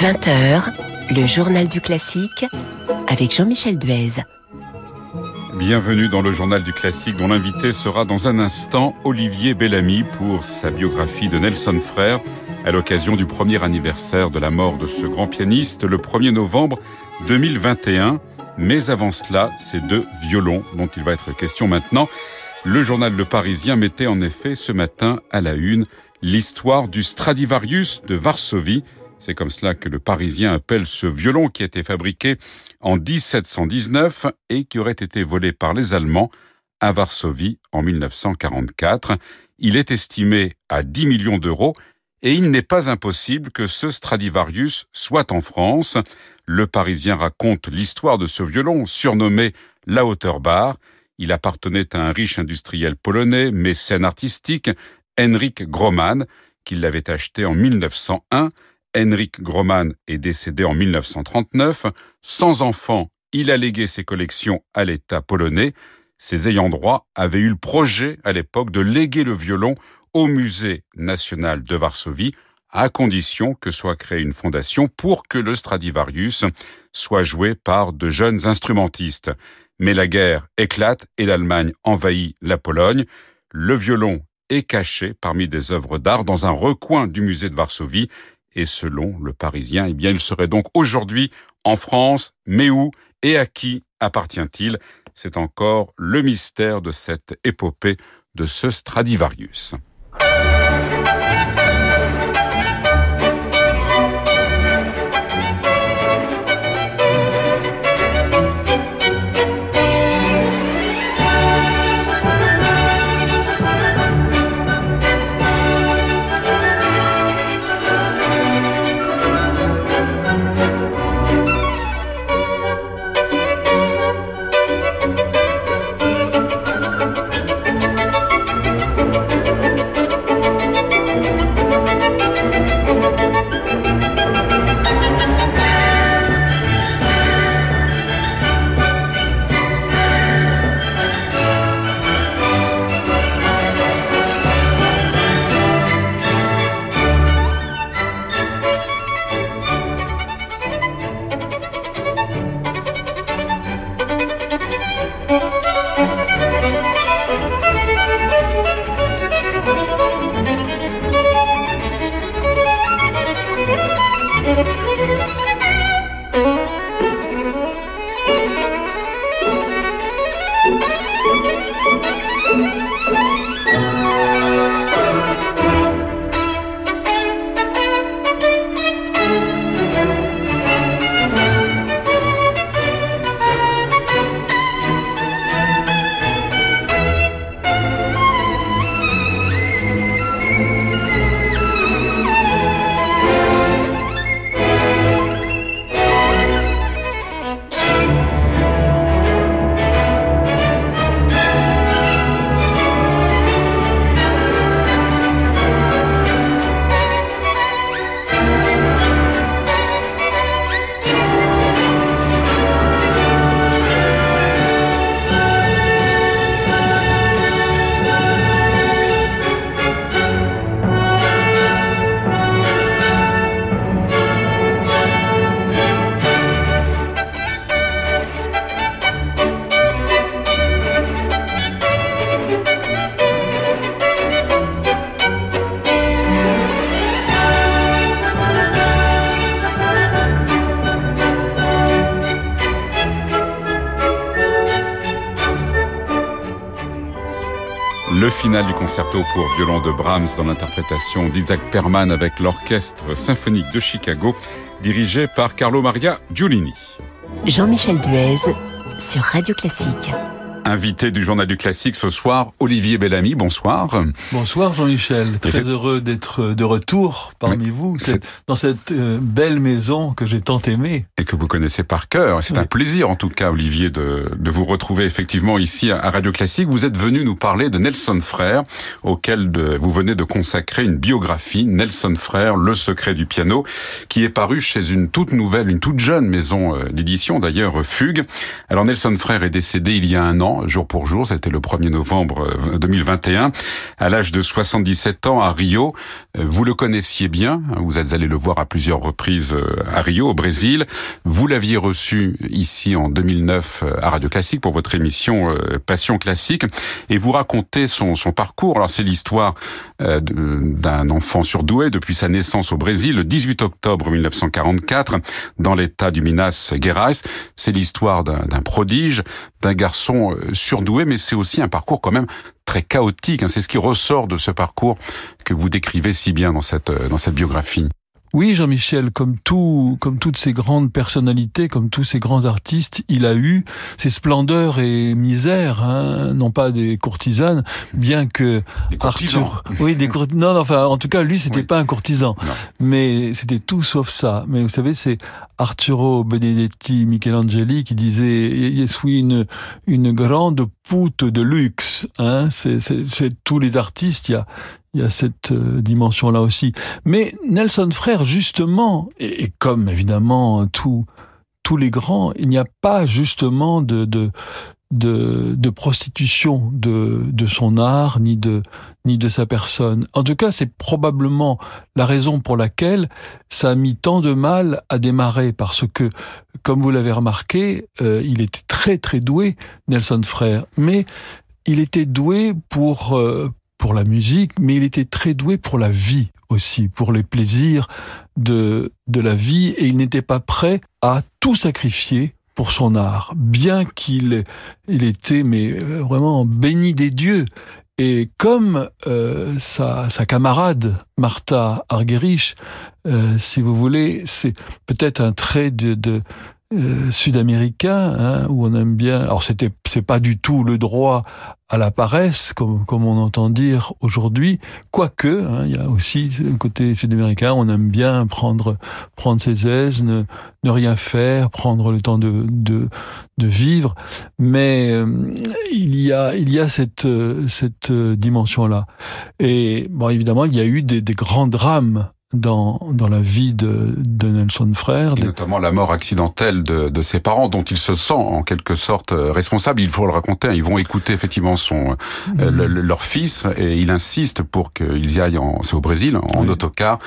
20h, le journal du classique avec Jean-Michel Duez. Bienvenue dans le journal du classique dont l'invité sera dans un instant Olivier Bellamy pour sa biographie de Nelson Frère à l'occasion du premier anniversaire de la mort de ce grand pianiste le 1er novembre 2021. Mais avant cela, ces deux violons dont il va être question maintenant. Le journal Le Parisien mettait en effet ce matin à la une l'histoire du Stradivarius de Varsovie, c'est comme cela que le Parisien appelle ce violon qui a été fabriqué en 1719 et qui aurait été volé par les Allemands à Varsovie en 1944. Il est estimé à 10 millions d'euros et il n'est pas impossible que ce Stradivarius soit en France. Le Parisien raconte l'histoire de ce violon surnommé la hauteur bar. Il appartenait à un riche industriel polonais, mécène artistique, Henrik Groman, qui l'avait acheté en 1901 Henrik Groman est décédé en 1939. Sans enfant, il a légué ses collections à l'État polonais. Ses ayants droit avaient eu le projet à l'époque de léguer le violon au Musée national de Varsovie, à condition que soit créée une fondation pour que le Stradivarius soit joué par de jeunes instrumentistes. Mais la guerre éclate et l'Allemagne envahit la Pologne. Le violon est caché parmi des œuvres d'art dans un recoin du musée de Varsovie et selon le Parisien, eh bien, il serait donc aujourd'hui en France, mais où et à qui appartient-il? C'est encore le mystère de cette épopée de ce Stradivarius. Du concerto pour violon de Brahms dans l'interprétation d'Isaac Perman avec l'Orchestre symphonique de Chicago, dirigé par Carlo Maria Giulini. Jean-Michel Duez sur Radio Classique. Invité du Journal du Classique ce soir, Olivier Bellamy. Bonsoir. Bonsoir Jean-Michel. Très heureux d'être de retour parmi vous, dans cette euh, belle maison que j'ai tant aimée. Et que vous connaissez par cœur. C'est un plaisir en tout cas, Olivier, de, de vous retrouver effectivement ici à Radio Classique. Vous êtes venu nous parler de Nelson Frère, auquel de, vous venez de consacrer une biographie, Nelson Frère, Le secret du piano, qui est paru chez une toute nouvelle, une toute jeune maison euh, d'édition, d'ailleurs Fugue. Alors Nelson Frère est décédé il y a un an, jour pour jour. C'était le 1er novembre 2021. À l'âge de 77 ans à Rio, vous le connaissiez bien. Vous êtes allé le voir à plusieurs reprises à Rio, au Brésil. Vous l'aviez reçu ici en 2009 à Radio Classique pour votre émission Passion Classique. Et vous racontez son, parcours. Alors c'est l'histoire d'un enfant surdoué depuis sa naissance au Brésil le 18 octobre 1944 dans l'état du Minas Gerais. C'est l'histoire d'un prodige, d'un garçon euh, surdoué, mais c'est aussi un parcours quand même très chaotique. Hein. C'est ce qui ressort de ce parcours que vous décrivez si bien dans cette, euh, dans cette biographie. Oui, Jean-Michel, comme tout, comme toutes ces grandes personnalités, comme tous ces grands artistes, il a eu ses splendeurs et misères, hein, non pas des courtisanes, bien que des Arthur, oui, des courtisans. Non, enfin, en tout cas, lui, c'était pas un courtisan, mais c'était tout sauf ça. Mais vous savez, c'est Arturo Benedetti Michelangeli qui disait, il suis une une grande de luxe. Hein, c'est tous les artistes. Il y a y a cette euh, dimension-là aussi. Mais Nelson Frère, justement, et, comme évidemment tous tous les grands, il n'y a pas justement de, de de, de, prostitution de, de son art ni de ni de sa personne. En tout cas, c'est probablement la raison pour laquelle ça a mis tant de mal à démarrer parce que, comme vous l'avez remarqué, euh, il était très très doué, Nelson Frère, mais il était doué pour euh, pour la musique, mais il était très doué pour la vie aussi, pour les plaisirs de, de la vie, et il n'était pas prêt à tout sacrifier pour son art, bien qu'il il était mais euh, vraiment béni des dieux. Et comme euh, sa, sa, camarade Martha Argerich, euh, si vous voulez, c'est peut-être un trait de, de euh, sud-américain hein, où on aime bien. Alors c'était c'est pas du tout le droit à la paresse comme comme on entend dire aujourd'hui, quoique hein, il y a aussi un côté sud-américain. On aime bien prendre prendre ses aises, ne, ne rien faire, prendre le temps de de, de vivre. Mais euh, il y a il y a cette cette dimension là. Et bon évidemment il y a eu des, des grands drames dans, dans la vie de, de Nelson Frère. Et notamment la mort accidentelle de, de, ses parents, dont il se sent en quelque sorte euh, responsable. Il faut le raconter. Hein. Ils vont écouter effectivement son euh, mhm. leur fils et il insiste pour qu'ils y aillent. C'est au Brésil en autocar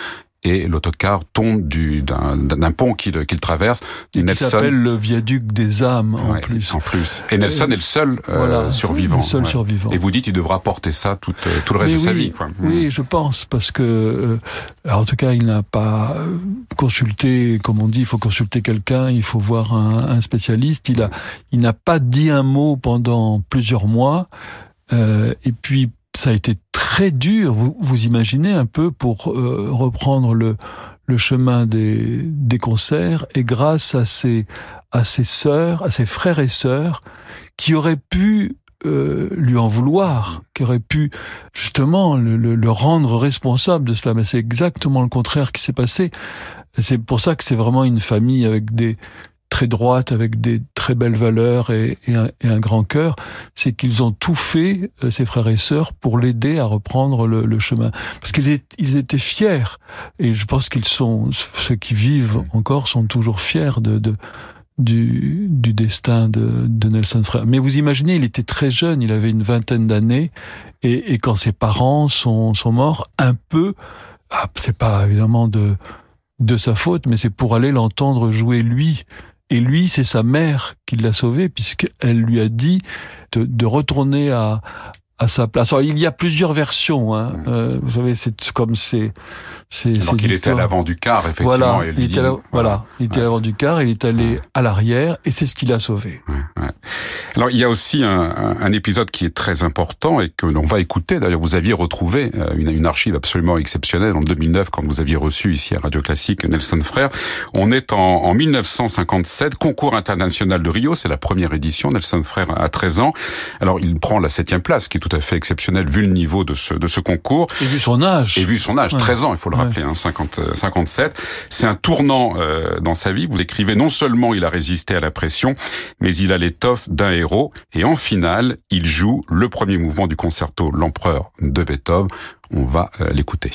et l'autocar tombe du d'un pont qu'il traverse. Et Nelson s'appelle le viaduc des âmes en plus. En plus. Et Nelson est le seul euh, survivant. Le seul survivant. Et vous dites il devra porter ça tout, euh, tout le reste de sa vie. Quoi. Oui, je pense parce que euh, en tout cas il n'a pas consulté, comme on dit, il faut consulter quelqu'un, il faut voir un, un spécialiste. Il a il n'a pas dit un mot pendant plusieurs mois. Et puis ça a été très dur. Vous, vous imaginez un peu pour euh, reprendre le, le chemin des, des concerts et grâce à ses, à ses sœurs, à ses frères et sœurs qui auraient pu euh, lui en vouloir, qui auraient pu justement le, le, le rendre responsable de cela. Mais c'est exactement le contraire qui s'est passé. C'est pour ça que c'est vraiment une famille avec des, très droite, avec des très belles valeurs et, un, grand cœur, c'est qu'ils ont tout fait, euh, ses frères et sœurs, pour l'aider à reprendre le, chemin. Parce qu'ils ils étaient fiers, et je pense qu'ils sont, ceux qui vivent encore sont toujours fiers de, du, du destin de, Nelson Frère. Mais vous imaginez, il était très jeune, il avait une vingtaine d'années, et, quand ses parents sont, sont morts, un peu, ah, c'est pas évidemment de de sa faute, mais c'est pour aller l'entendre jouer lui et lui, c'est sa mère qui l'a sauvé, puisqu'elle lui a dit de, retourner à, à sa place. Alors, il y a plusieurs versions. Hein. Euh, vous savez, c'est comme c'est. Donc il était à l'avant du car, effectivement. Voilà, il, était à voilà. il était à l'avant du car, il est allé à l'arrière, et c'est ce qui l'a sauvé. Alors il y a aussi un, un, épisode qui est très important et que l'on va écouter. D'ailleurs, vous aviez retrouvé euh, une, une, archive absolument exceptionnelle en 2009 quand vous aviez reçu ici à Radio Classique Nelson Frère. On est en, en 1957, concours international de Rio, c'est la première édition. Nelson Frère a 13 ans. Alors il prend la septième place, qui est tout tout à fait exceptionnel vu le niveau de ce, de ce concours. Et vu son âge. Et vu son âge, 13 ans, il faut le rappeler, hein, 50, 57. Euh, C'est un tournant euh, dans sa vie. Vous écrivez non seulement il a résisté à la pression, mais il a l'étoffe d'un héros. Et en finale, il joue le premier mouvement du concerto L'Empereur de Beethoven. On va euh, l'écouter.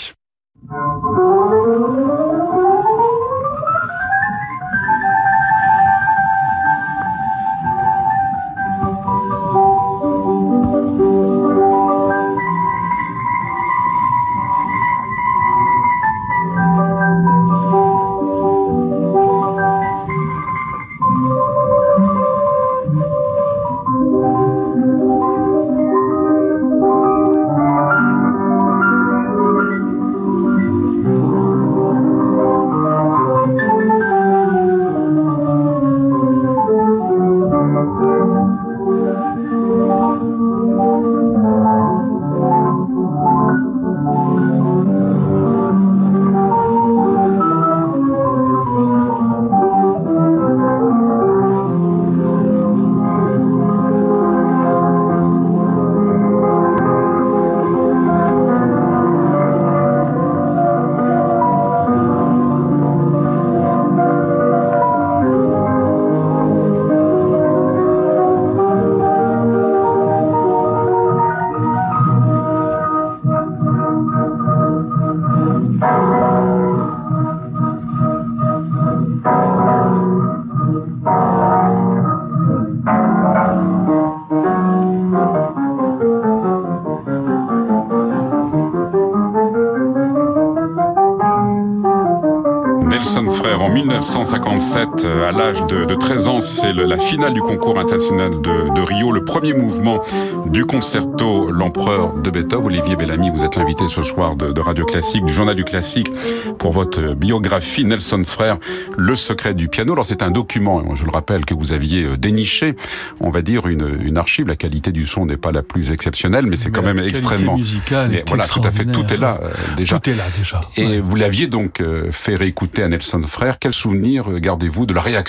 1957, euh, à l'âge de, de, 13 ans, c'est la finale du concours international de, de, Rio, le premier mouvement du concerto L'Empereur de Beethoven. Olivier Bellamy, vous êtes l'invité ce soir de, de, Radio Classique, du Journal du Classique, pour votre biographie Nelson Frère, Le secret du piano. Alors c'est un document, je le rappelle, que vous aviez euh, déniché, on va dire une, une archive. La qualité du son n'est pas la plus exceptionnelle, mais c'est quand même extrêmement... Musicale mais voilà, tout à fait, tout est là euh, déjà. Tout est là déjà. Et ouais. vous l'aviez donc fait réécouter à Nelson Frère. Quel souvenir gardez-vous de la réaction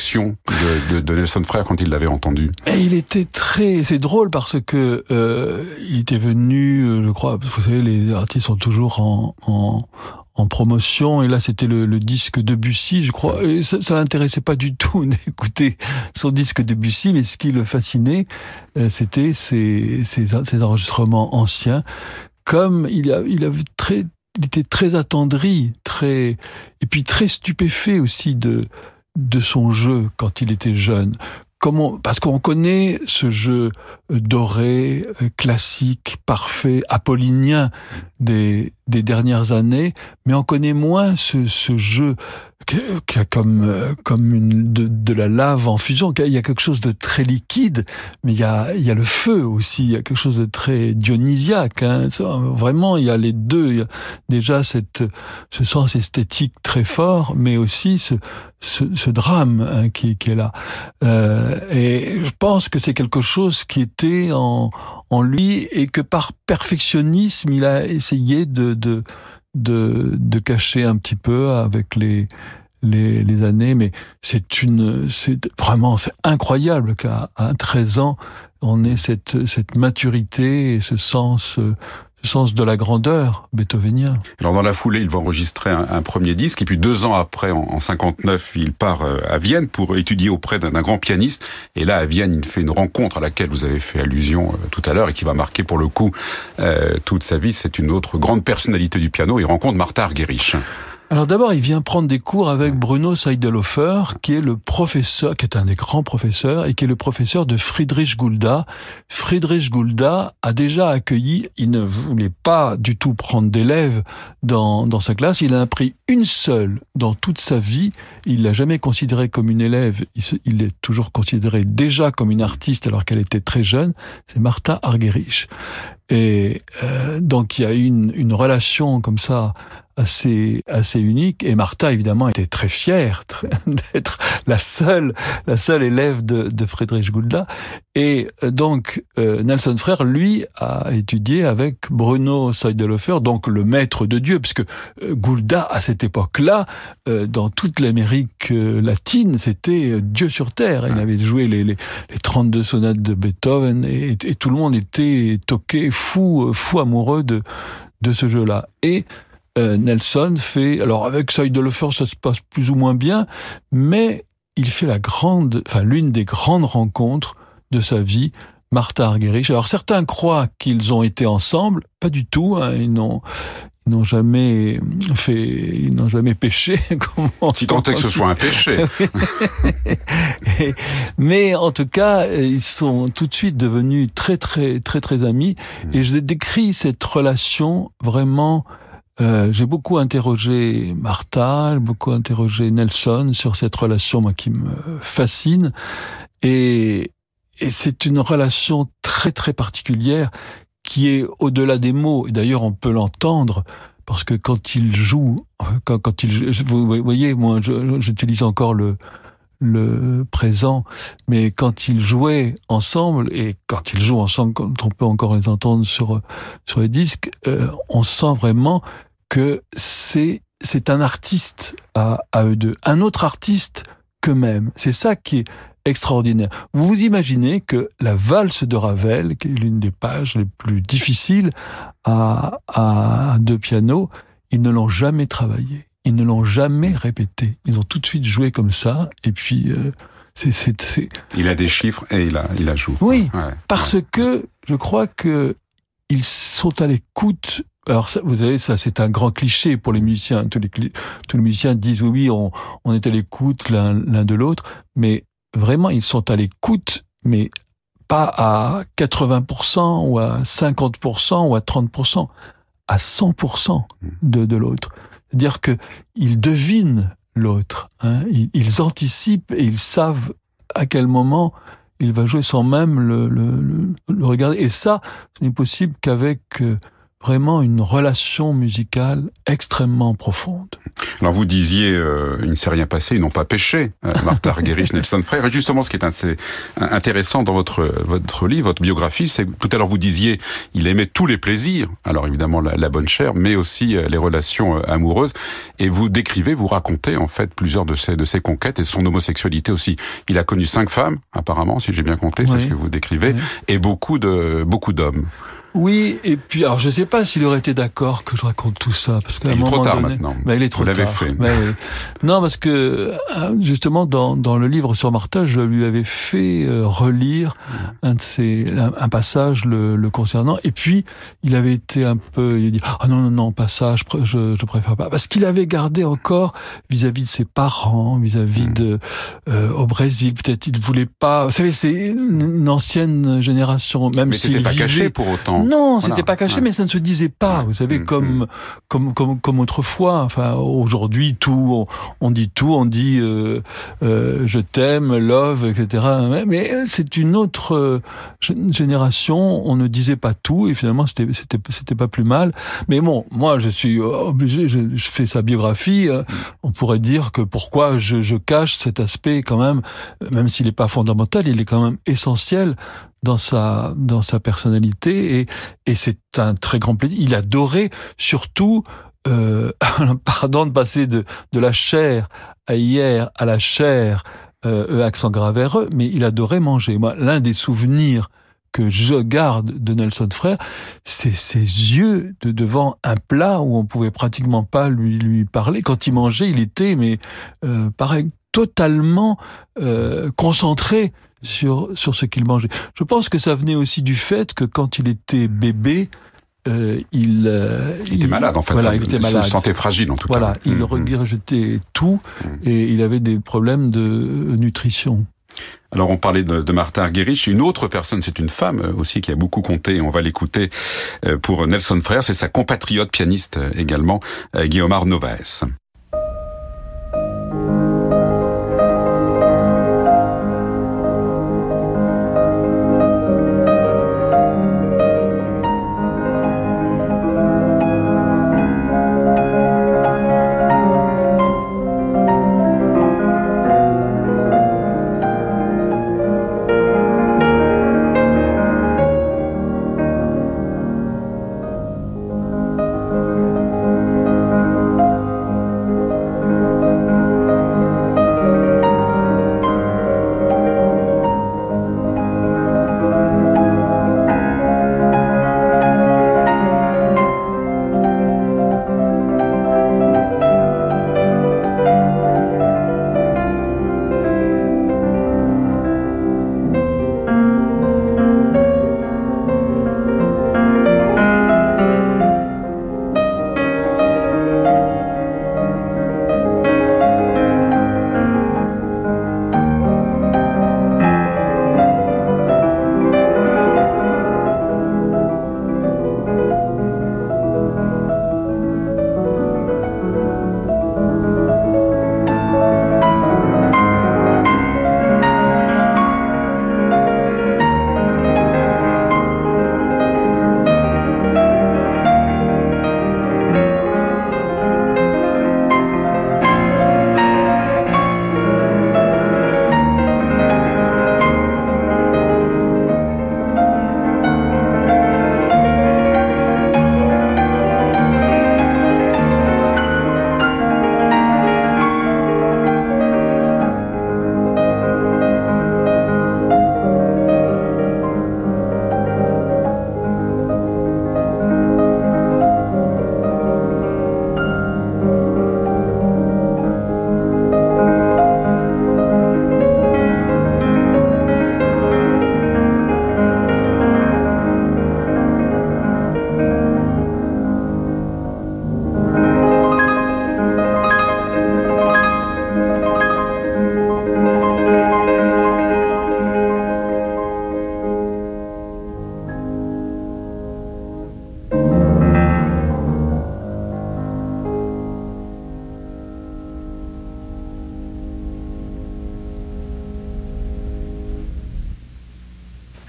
de, de, Nelson Frère quand il l'avait entendu Et Il était très, c'est drôle parce que euh, il était venu, euh, je crois, vous savez, les artistes sont toujours en, promotion et là c'était le, disque de Bussy, je crois. Ça, ça l'intéressait pas du tout d'écouter son disque de Bussy, mais ce qui le fascinait, euh, c'était ses, ses, ses enregistrements anciens. Comme il, a, il avait très il était très attendri, très et puis très stupéfait aussi de de son jeu quand il était jeune. Comment parce qu'on connaît ce jeu doré, classique, parfait, apollinien des des dernières années, mais on connaît moins ce, ce jeu qui a comme comme une de, de, la lave en fusion. Il y a quelque chose de très liquide, mais il y a il y a le feu aussi. Il y a quelque chose de très dionysiaque. Hein. Vraiment, il y a les deux. Il y a déjà cette ce sens esthétique très fort, mais aussi ce ce, ce drame hein, qui, qui est là. Euh, et je pense que c'est quelque chose qui était en en lui et que par perfectionnisme, il a essayé de de de, de cacher un petit peu avec les les, les années, mais c'est une, c'est vraiment, c'est incroyable qu'à 13 ans, on ait cette, cette maturité et ce sens, ce sens de la grandeur beethovenien. Alors dans la foulée, il va enregistrer un, premier disque et puis deux ans après, en, en 59, il part euh, à Vienne pour étudier auprès d'un grand pianiste. Et là, à Vienne, il fait une rencontre à laquelle vous avez fait allusion euh, tout à l'heure et qui va marquer pour le coup euh, toute sa vie. C'est une autre grande personnalité du piano. Il rencontre Martha Argerich. Alors d'abord, il vient prendre des cours avec Bruno Seidelhofer, qui est le professeur, qui est un des grands professeurs, et qui est le professeur de Friedrich Gulda. Friedrich Gulda a déjà accueilli, il ne voulait pas du tout prendre d'élèves dans, dans sa classe, il en a pris une seule dans toute sa vie, il l'a jamais considéré comme une élève, il, il est toujours considéré déjà comme une artiste alors qu'elle était très jeune, c'est Martha Argerich. Et euh, donc il y a une, une relation comme ça assez assez unique. Et Martha évidemment était très fière d'être la seule la seule élève de, de Friedrich Gulda et donc euh, Nelson Frère lui a étudié avec Bruno Seidelhofer donc le maître de Dieu puisque euh, Gulda à cette époque-là euh, dans toute l'Amérique latine c'était Dieu sur terre. Il avait joué les, les, les 32 sonates de Beethoven et, et, tout le monde était toqué fou fou amoureux de de ce jeu-là. Et Nelson fait, alors avec Seidelhofer ça se passe plus ou moins bien, mais il fait la grande, enfin l'une des grandes rencontres de sa vie, Martha Argerich. Alors certains croient qu'ils ont été ensemble, pas du tout. Hein, ils n'ont ils n'ont jamais fait, ils n'ont jamais péché. Si tant est que ce soit un péché. Et, mais en tout cas, ils sont tout de suite devenus très très très très amis. Et je décris cette relation vraiment euh, j'ai beaucoup interrogé Martha, beaucoup interrogé Nelson sur cette relation moi, qui me fascine. Et, et c'est une relation très très particulière qui est au-delà des mots. Et d'ailleurs, on peut l'entendre parce que quand il joue, quand, quand il, vous voyez, moi, j'utilise encore le le présent, mais quand ils jouaient ensemble et quand ils jouent ensemble, quand on peut encore les entendre sur sur les disques, euh, on sent vraiment que c'est c'est un artiste à, à eux deux, un autre artiste qu'eux-mêmes. C'est ça qui est extraordinaire. Vous vous imaginez que la valse de Ravel, qui est l'une des pages les plus difficiles à, à deux pianos, ils ne l'ont jamais travaillé. Ils ne l'ont jamais répété. Ils ont tout de suite joué comme ça, et puis euh, c'est, c'est, c'est... Il a des chiffres et il a, il a joué. Oui, ouais, parce ouais. que je crois que ils sont à l'écoute alors ça, vous savez, ça c'est un grand cliché pour les musiciens. Tous les, tous les musiciens disent oui, oui, on, on est à l'écoute l'un de l'autre, mais vraiment ils sont à l'écoute, mais pas à 80% ou à 50% ou à 30%, à 100% de, de l'autre. C'est-à-dire que ils devinent l'autre. Hein. Ils, anticipent et ils savent à quel moment il va jouer sans même le, le, le, regarder. Et ça, ce n'est possible qu'avec euh, vraiment une relation musicale extrêmement profonde. Alors vous disiez, euh, il ne s'est rien passé, ils n'ont pas péché, euh, Martha Argerich, Nelson Frère. Et justement, ce qui est assez intéressant dans votre votre livre, votre biographie, c'est tout à l'heure vous disiez, il aimait tous les plaisirs. Alors évidemment la, bonne chair, mais aussi euh, les relations euh, amoureuses. Et vous décrivez, vous racontez en fait plusieurs de ses de ses conquêtes et son homosexualité aussi. Il a connu cinq femmes, apparemment, si j'ai bien compté, c'est ce que vous décrivez, et beaucoup de beaucoup d'hommes. Oui, et puis alors je sais pas s'il aurait été d'accord que je raconte tout ça parce qu'à un moment trop tard donné, maintenant. Mais il est trop Vous l'avez tard. fait. Mais, non, parce que euh, justement dans, dans le livre sur Martha, je lui avais fait euh, relire un de ses, un, un passage le, le, concernant, et puis il avait été un peu, il a dit ah non non non pas ça, je, je, je préfère pas, parce qu'il avait gardé encore vis-à-vis de ses parents, vis-à-vis Mm. de euh, au Brésil, peut-être il voulait pas. Vous savez, c'est une ancienne génération, même Mais s'il pas vivait. caché pour autant. Non, Voilà. c'était pas caché, Ouais. mais ça ne se disait pas. Vous savez, Mm, comme, comme comme comme autrefois. Enfin, aujourd'hui, tout, on, on dit tout, on dit euh, euh, je t'aime, love, etc. Mais, c'est une autre euh, gé- génération. On ne disait pas tout, et finalement, c'était c'était c'était pas plus mal. Mais bon, moi, je suis obligé. Je, je fais sa biographie. euh, On pourrait dire que pourquoi je, je cache cet aspect quand même, même s'il n'est pas fondamental, il est quand même essentiel dans sa dans sa personnalité et et c'est un très grand plaisir. Il adorait surtout euh, pardon de passer de de la chair à hier à la chair euh, E accent grave RE, mais il adorait manger. Moi, l'un des souvenirs que je garde de Nelson Frère, c'est ses yeux de devant un plat où on pouvait pratiquement pas lui lui parler. Quand il mangeait, il était mais euh, pareil totalement euh, concentré sur sur ce qu'il mangeait. Je pense que ça venait aussi du fait que quand il était bébé, euh, il, euh, Il était malade en fait. Voilà, il était se malade. sentait fragile en tout Voilà, cas. il Mm, mm. regurgitait tout Mm. et il avait des problèmes de nutrition. Alors on parlait de, de Martha Argerich, une autre personne, c'est une femme euh, aussi qui a beaucoup compté, on va l'écouter euh, pour Nelson Frère, c'est sa compatriote pianiste euh, également, euh, Guillaumard Novaes.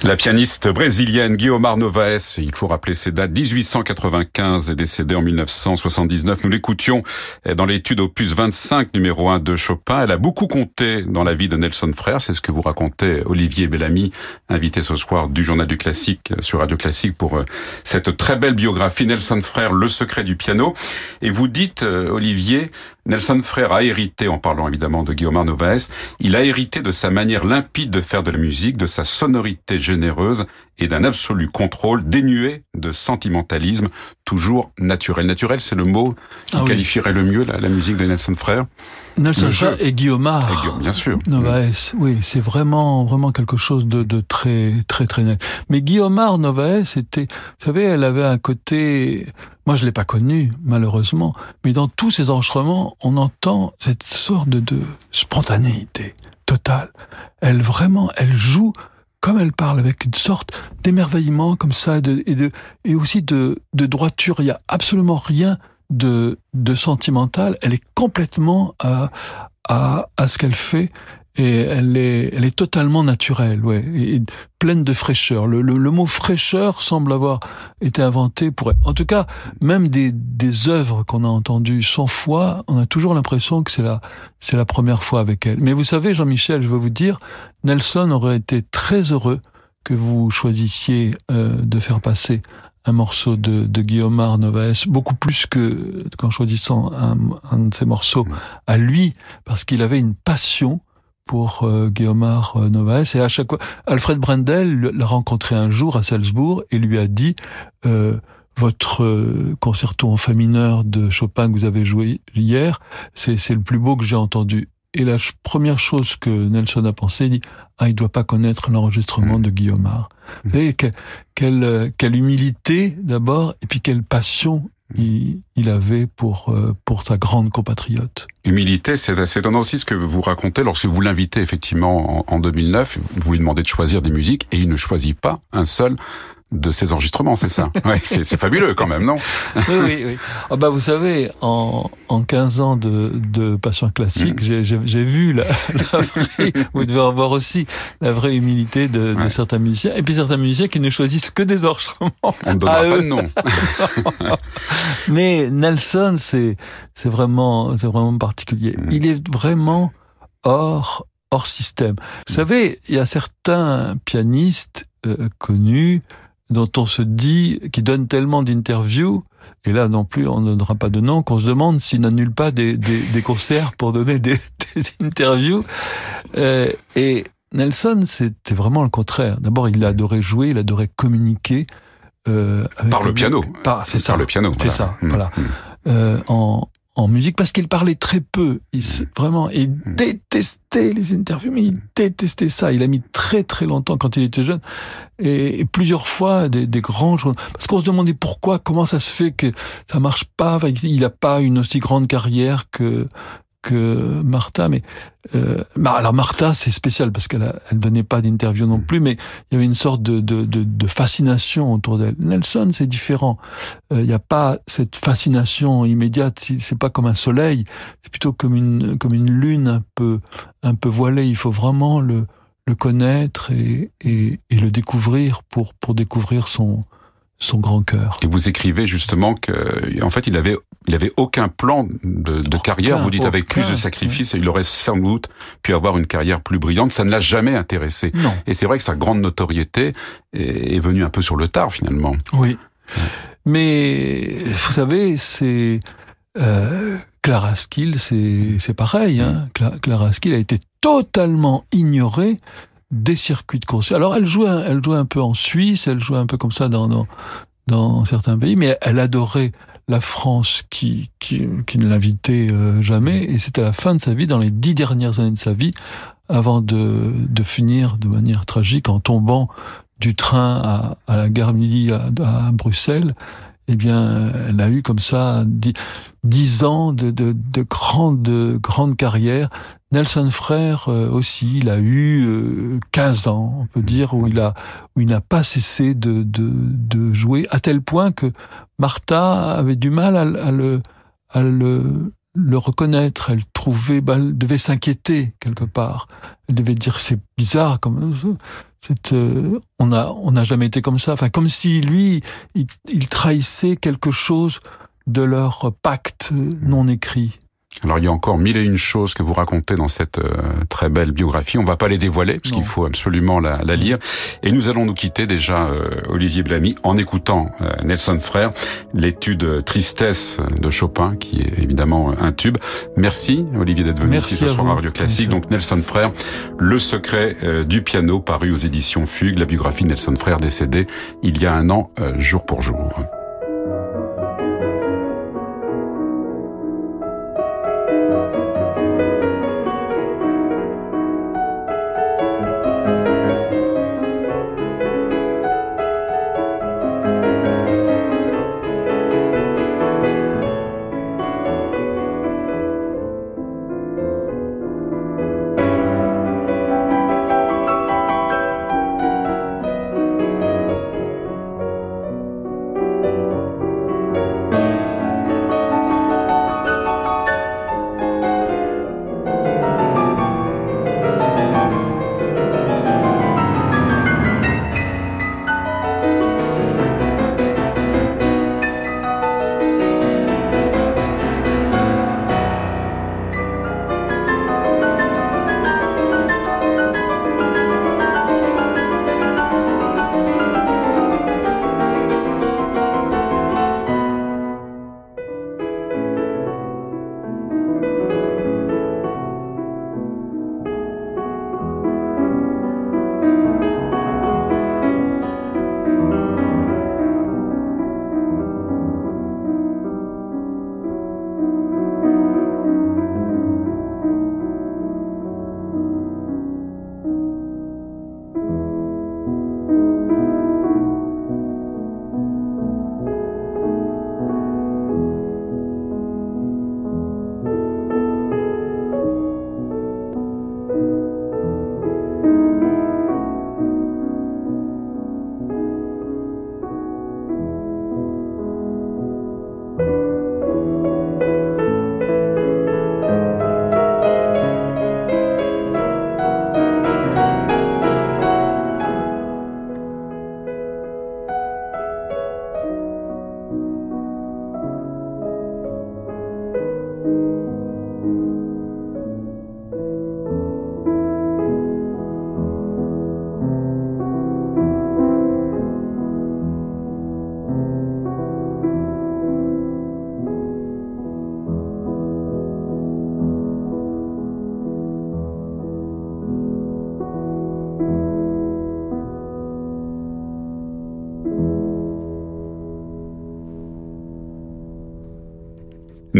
La pianiste brésilienne Guiomar Novaes, il faut rappeler ses dates, 1895 et décédée en 1979. Nous l'écoutions dans l'étude opus 25, numéro 1 de Chopin. Elle a beaucoup compté dans la vie de Nelson Frère. C'est ce que vous racontez Olivier Bellamy, invité ce soir du Journal du Classique sur Radio Classique pour euh, cette très belle biographie Nelson Frère, Le secret du piano. Et vous dites, euh, Olivier, Nelson Frère a hérité, en parlant évidemment de Guillaume Novaes, il a hérité de sa manière limpide de faire de la musique, de sa sonorité généreuse et d'un absolu contrôle dénué de sentimentalisme, toujours naturel. Naturel, c'est le mot qui ah qualifierait le mieux la, musique de Nelson Frère. Nelson Frère et Guillaume bien sûr. Novaes, oui, c'est vraiment, vraiment quelque chose de, de, très, très, très net. Mais Guillaume Novaes était, vous savez, elle avait un côté, moi, je l'ai pas connu, malheureusement, mais dans tous ces enregistrements, on entend cette sorte de, spontanéité totale. Elle vraiment, elle joue comme elle parle avec une sorte d'émerveillement comme ça et, aussi de, droiture. Il y a absolument rien de, sentimental. Elle est complètement à ce qu'elle fait et elle est, elle est totalement naturelle, ouais, et pleine de fraîcheur. Le, le, le, mot fraîcheur semble avoir été inventé pour elle. En tout cas, même des, des œuvres qu'on a entendues 100 fois, on a toujours l'impression que c'est la, c'est la première fois avec elle. Mais vous savez, Jean-Michel, je veux vous dire, Nelson aurait été très heureux que vous choisissiez euh, de faire passer un morceau de, de Guillaume Novaes, beaucoup plus que qu'en choisissant un, un de ses morceaux à lui, parce qu'il avait une passion pour euh, Guillaume euh, Novaes. Et à chaque fois, Alfred Brendel l'a rencontré un jour à Salzbourg et lui a dit euh, votre euh, concerto en fa mineur de Chopin que vous avez joué hier, c'est le plus beau que j'ai entendu. Et la première chose que Nelson a pensé, il dit ah il doit pas connaître l'enregistrement mmh. de Guillaume Vous voyez quelle, quelle humilité d'abord et puis quelle passion il, avait pour, euh, pour sa grande compatriote. Humilité, c'est assez étonnant aussi ce que vous racontez lorsque vous l'invitez effectivement en, en 2009, vous lui demandez de choisir des musiques et il ne choisit pas un seul de ces enregistrements, c'est ça ouais, C'est fabuleux quand même, non? Oui, oui, oui. Ah bah, vous savez, en, en 15 ans de, de passion classique, mm. j'ai vu la, la vraie, vous devez en voir aussi, la vraie humilité de, de, certains musiciens, et puis certains musiciens qui ne choisissent que des enregistrements. On ne donnera pas de nom. Mais Nelson, c'est vraiment, vraiment particulier. Mm. Il est vraiment hors, hors système. Vous mm. savez, il y a certains pianistes euh, connus dont on se dit, qui donne tellement d'interviews, et là non plus on ne donnera pas de nom, qu'on se demande s'il n'annule pas des, des, des, concerts pour donner des, des interviews. Euh, et Nelson, c'était vraiment le contraire. D'abord, il adorait jouer, il adorait communiquer. Euh, par le piano. Par, c'est ça. Par le piano. C'est ça. Mmh. Voilà. Mmh. Euh, en, en musique parce qu'il parlait très peu. Il vraiment, il mm. détestait les interviews, mais il détestait ça. Il a mis très très longtemps quand il était jeune et, plusieurs fois des, des grands. Parce qu'on se demandait pourquoi, comment ça se fait que ça marche pas. il n'a pas une aussi grande carrière que Martha, mais euh, alors Martha c'est spécial parce qu'elle elle donnait pas d'interview non plus, mais il y avait une sorte de, de, de, de fascination autour d'elle. Nelson c'est différent, euh, il n'y a pas cette fascination immédiate, c'est pas comme un soleil, c'est plutôt comme une comme une lune un peu un peu voilée. Il faut vraiment le le connaître et, et, et le découvrir pour pour découvrir son son grand cœur. Et vous écrivez justement que, en fait, il avait, il avait aucun plan de, de carrière. Vous dites avec plus de sacrifices, il aurait sans doute pu avoir une carrière plus brillante. Ça ne l'a jamais intéressé. Non. Et c'est vrai que sa grande notoriété est, est, venue un peu sur le tard finalement. Oui. Mais vous savez, c'est euh, Clara Skill, c'est pareil. Hein. Clara Skill a été totalement ignorée des circuits de concert. Alors elle jouait, elle jouait un peu en Suisse, elle jouait un peu comme ça dans, dans, dans certains pays, mais elle adorait la France qui, qui, qui ne l'invitait euh, jamais, et c'était la fin de sa vie, dans les dix dernières années de sa vie, avant de, de finir de manière tragique en tombant du train à, à la gare midi à, à Bruxelles eh bien, elle a eu comme ça dix, ans de, de, de grande, de grande carrière. Nelson Frère euh, aussi, il a eu euh, 15 ans, on peut dire, où il a, où il n'a pas cessé de, de, de, jouer, à tel point que Martha avait du mal à, le, à le, le reconnaître, elle trouvait, bah, elle devait s'inquiéter quelque part. Elle devait dire c'est bizarre comme euh, on a on n'a jamais été comme ça. Enfin, comme si lui, il trahissait quelque chose de leur pacte non écrit. Alors il y a encore mille et une choses que vous racontez dans cette euh, très belle biographie. On va pas les dévoiler parce qu'il faut absolument la, la, lire. Et nous allons nous quitter déjà, euh, Olivier Blamy, en écoutant euh, Nelson Frère, l'étude Tristesse de Chopin, qui est évidemment un tube. Merci Olivier d'être venu ici ce soir à Radio Classique. Donc Nelson Frère, Le secret du piano, paru aux éditions Fugue, la biographie de Nelson Frère décédé il y a un an, jour pour jour.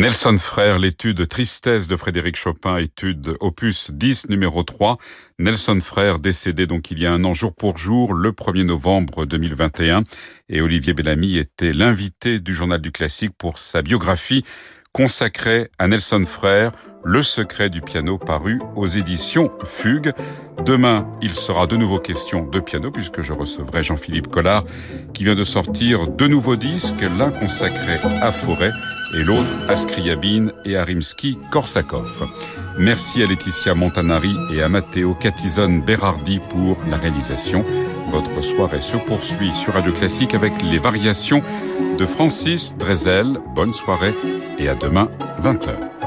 Nelson Frère, l'étude Tristesse de Frédéric Chopin, étude opus 10 numéro 3. Nelson Frère décédé donc il y a un an jour pour jour, le 1er novembre 2021. Et Olivier Bellamy était l'invité du journal du classique pour sa biographie consacrée à Nelson Frère, le secret du piano paru aux éditions Fugue. Demain, il sera de nouveau question de piano puisque je recevrai Jean-Philippe Collard qui vient de sortir deux nouveaux disques, l'un consacré à Forêt et l'autre à Scriabine et à Rimsky-Korsakov. Merci à Laetitia Montanari et à Matteo Catizone Berardi pour la réalisation. Votre soirée se poursuit sur Radio Classique avec les variations de Francis Drezel. Bonne soirée et à demain 20h.